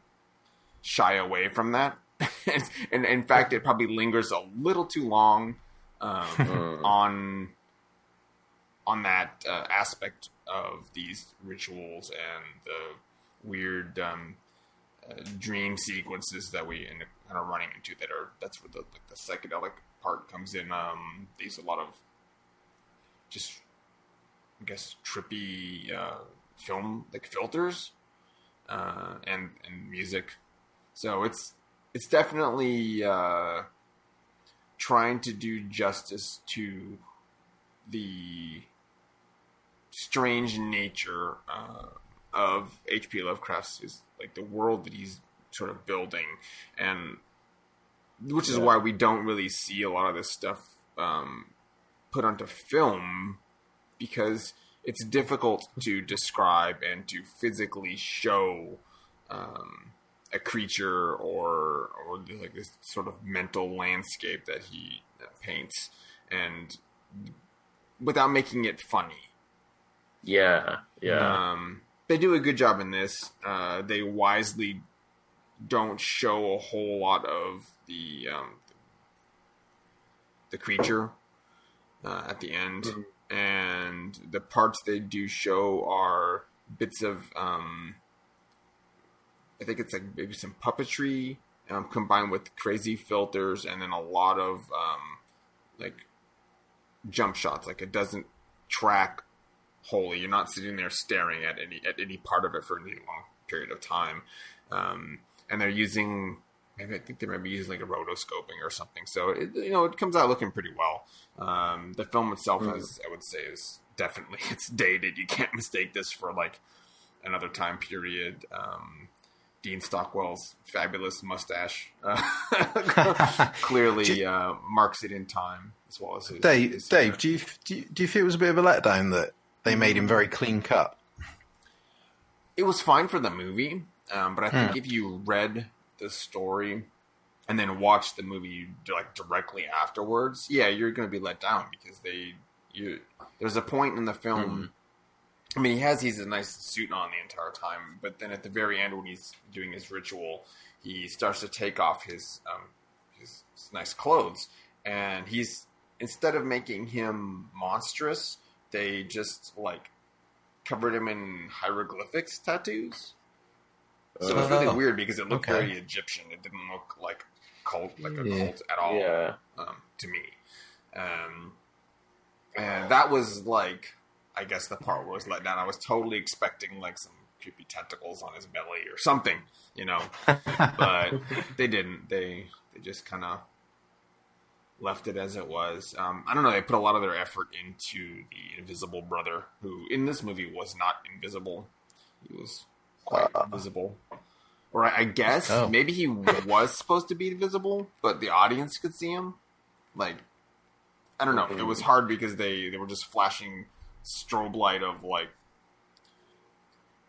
shy away from that and, and in fact it probably lingers a little too long um, Mm. on on that uh, aspect of these rituals and the weird um, uh, dream sequences that we end up kind of running into that are that's where the like the psychedelic part comes in. Um, there's a lot of just I guess trippy uh, film like filters uh, and and music. So it's it's definitely uh, trying to do justice to the strange nature uh, of H.P. Lovecraft's is like the world that he's sort of building, and which is Yeah. why we don't really see a lot of this stuff um, put onto film because it's difficult to describe and to physically show um, a creature or or like this sort of mental landscape that he uh, paints, and without making it funny. Yeah. Yeah. Um, they do a good job in this. Uh, they wisely don't show a whole lot of the um, the creature uh, at the end, Mhm. And the parts they do show are bits of. Um, I think it's like maybe some puppetry um, combined with crazy filters, and then a lot of um, like jump shots. Like it doesn't track wholly. You're not sitting there staring at any at any part of it for any long period of time. Um, and they're using maybe I think they might be using like a rotoscoping or something. So it, you know it comes out looking pretty well. Um, the film itself Mm. is I would say is definitely it's dated. You can't mistake this for like another time period. Um, Dean Stockwell's fabulous mustache uh, clearly uh, marks it in time as well as his, Dave, his Dave, do you, do you do you feel it was a bit of a letdown that they made him very clean cut? it was fine for the movie, um, but I think Hmm. if you read the story and then watch the movie like directly afterwards, yeah, you're going to be let down because they you there's a point in the film I mean, he has he's a nice suit on the entire time, but then at the very end when he's doing his ritual, he starts to take off his um, his, his nice clothes, and he's instead of making him monstrous, they just like covered him in hieroglyphics tattoos. So it was really Oh, weird because it looked okay. very Egyptian. It didn't look like cult, like a Yeah. cult at all Yeah. um, to me. Um, and that was like, I guess the part where I was let down. I was totally expecting like some creepy tentacles on his belly or something, you know, but they didn't. They they just kind of left it as it was. Um, I don't know. They put a lot of their effort into the Invisible Brother, who in this movie was not invisible. He was quite visible. Or I I guess Oh. maybe he was supposed to be visible, but the audience could see him. Like, I don't know. It was hard because they they were just flashing strobe light of like,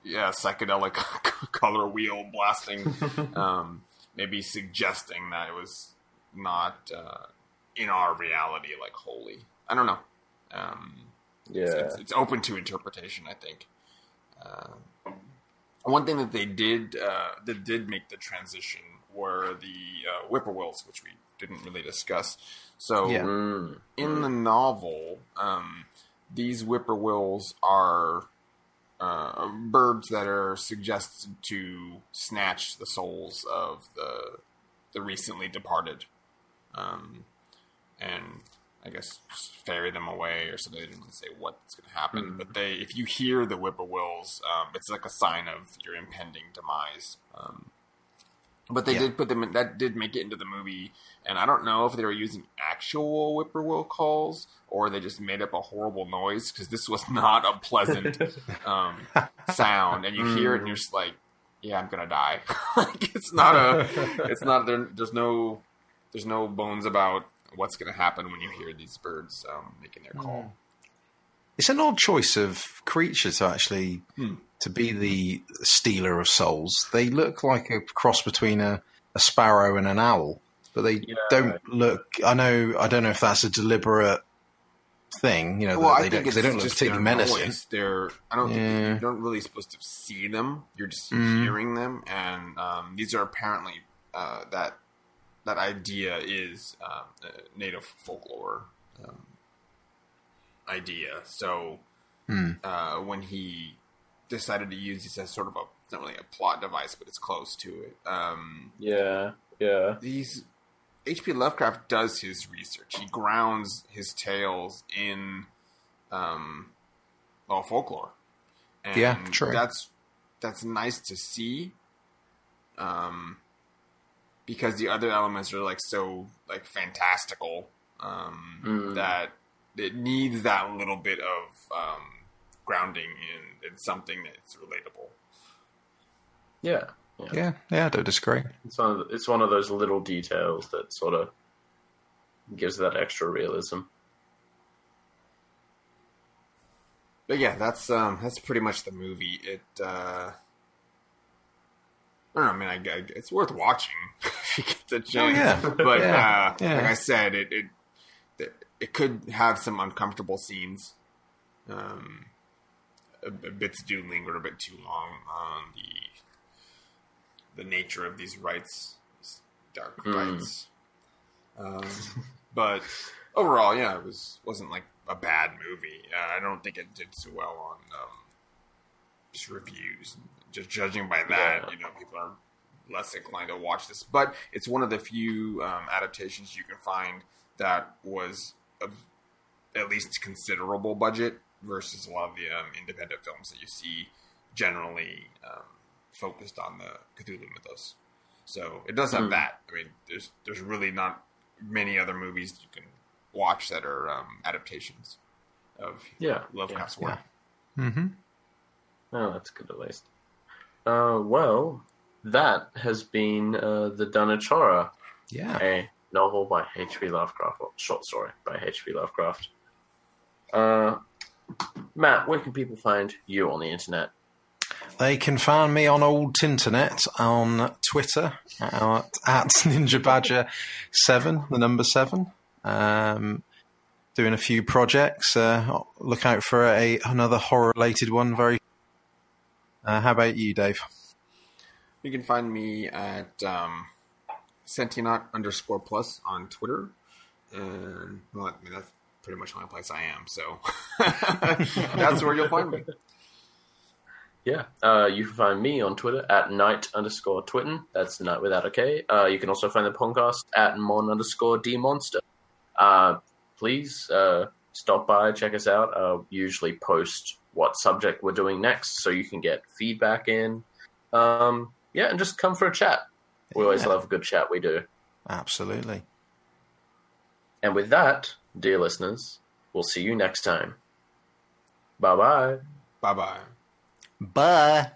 yeah, psychedelic color wheel blasting, um, maybe suggesting that it was not uh, in our reality, like holy. I don't know. Um, Yeah. it's, it's, it's open to interpretation. I think. Uh, one thing that they did uh, that did make the transition were the uh, whippoorwills, which we didn't really discuss. So Yeah. Mm. in the novel, um, these whippoorwills are uh, birds that are suggested to snatch the souls of the the recently departed, um, and I guess ferry them away or something. They didn't say what's going to happen, but they, if you hear the whippoorwills, um, it's like a sign of your impending demise. Um, but they Yeah. did put them in, that did make it into the movie, and I don't know if they were using actual whippoorwill calls or they just made up a horrible noise because this was not a pleasant um, sound, and you hear it and you're just like, "Yeah, I'm gonna die." like it's not a, it's not there. There's no, there's no bones about what's gonna happen when you hear these birds um, making their call. It's an odd choice of creature to actually Hmm. to be the stealer of souls. They look like a cross between a, a sparrow and an owl, but they Yeah. don't look. I know. I don't know if that's a deliberate thing. You know, Well, that I they, think don't, they don't look just their particularly menacing. noise. They're I don't think you're not really supposed to see them. You're just Mm. hearing them, and um, these are apparently uh, that that idea is um, a native folklore um, idea. So Hmm. uh, when he decided to use this as sort of a it's not really a plot device, but it's close to it. Um, Yeah. Yeah. these H.P. Lovecraft does his research. He grounds his tales in um well folklore. And Yeah, true. That's that's nice to see. Um because the other elements are like so like fantastical um Mm. that it needs that little bit of um grounding in, in something that's relatable. Yeah. Yeah, yeah, I don't disagree. It's one of the, it's one of those little details that sort of gives that extra realism. But yeah, that's um that's pretty much the movie. It uh I don't know. I mean, I, I, it's worth watching if you get the chance. yeah. But Yeah. Uh, Yeah. like I said, it, it it could have some uncomfortable scenes. Um, a, a bits do linger a bit too long on the the nature of these rites, these dark Mm. rites. Um, but overall, yeah, it was wasn't like a bad movie. Uh, I don't think it did so well on um, just reviews. Just judging by that, Yeah. you know, people are less inclined to watch this. But it's one of the few um, adaptations you can find that was of at least considerable budget versus a lot of the um, independent films that you see generally um, focused on the Cthulhu mythos. So it does have Hmm. that. I mean, there's there's really not many other movies you can watch that are um, adaptations of Yeah. Lovecraft's work. Mm-hmm. Oh, that's good at least. Uh, well, that has been uh, the Dunwich Horror, Yeah. a novel by H.P. Lovecraft, or short story by H.P. Lovecraft. Uh, Matt, where can people find you on the internet? They can find me on old Tinternet on Twitter at, at Ninja Badger seven, the number seven. Um, doing a few projects. Uh, look out for a another horror related one. Very. Uh, how about you, Dave? You can find me at um, Sentient underscore plus on Twitter, and well, I mean that's pretty much the only place I am. So that's where you'll find me. Yeah, uh, you can find me on Twitter at night underscore twitten. That's the night without a K. Uh, you can also find the podcast at mon underscore d monster. Uh, please uh, stop by, check us out. Uh, usually post what subject we're doing next, so you can get feedback in. Um, yeah, and just come for a chat. We always Yeah. love a good chat. We do. Absolutely. And with that, dear listeners, we'll see you next time. Bye bye. Bye bye. Bye.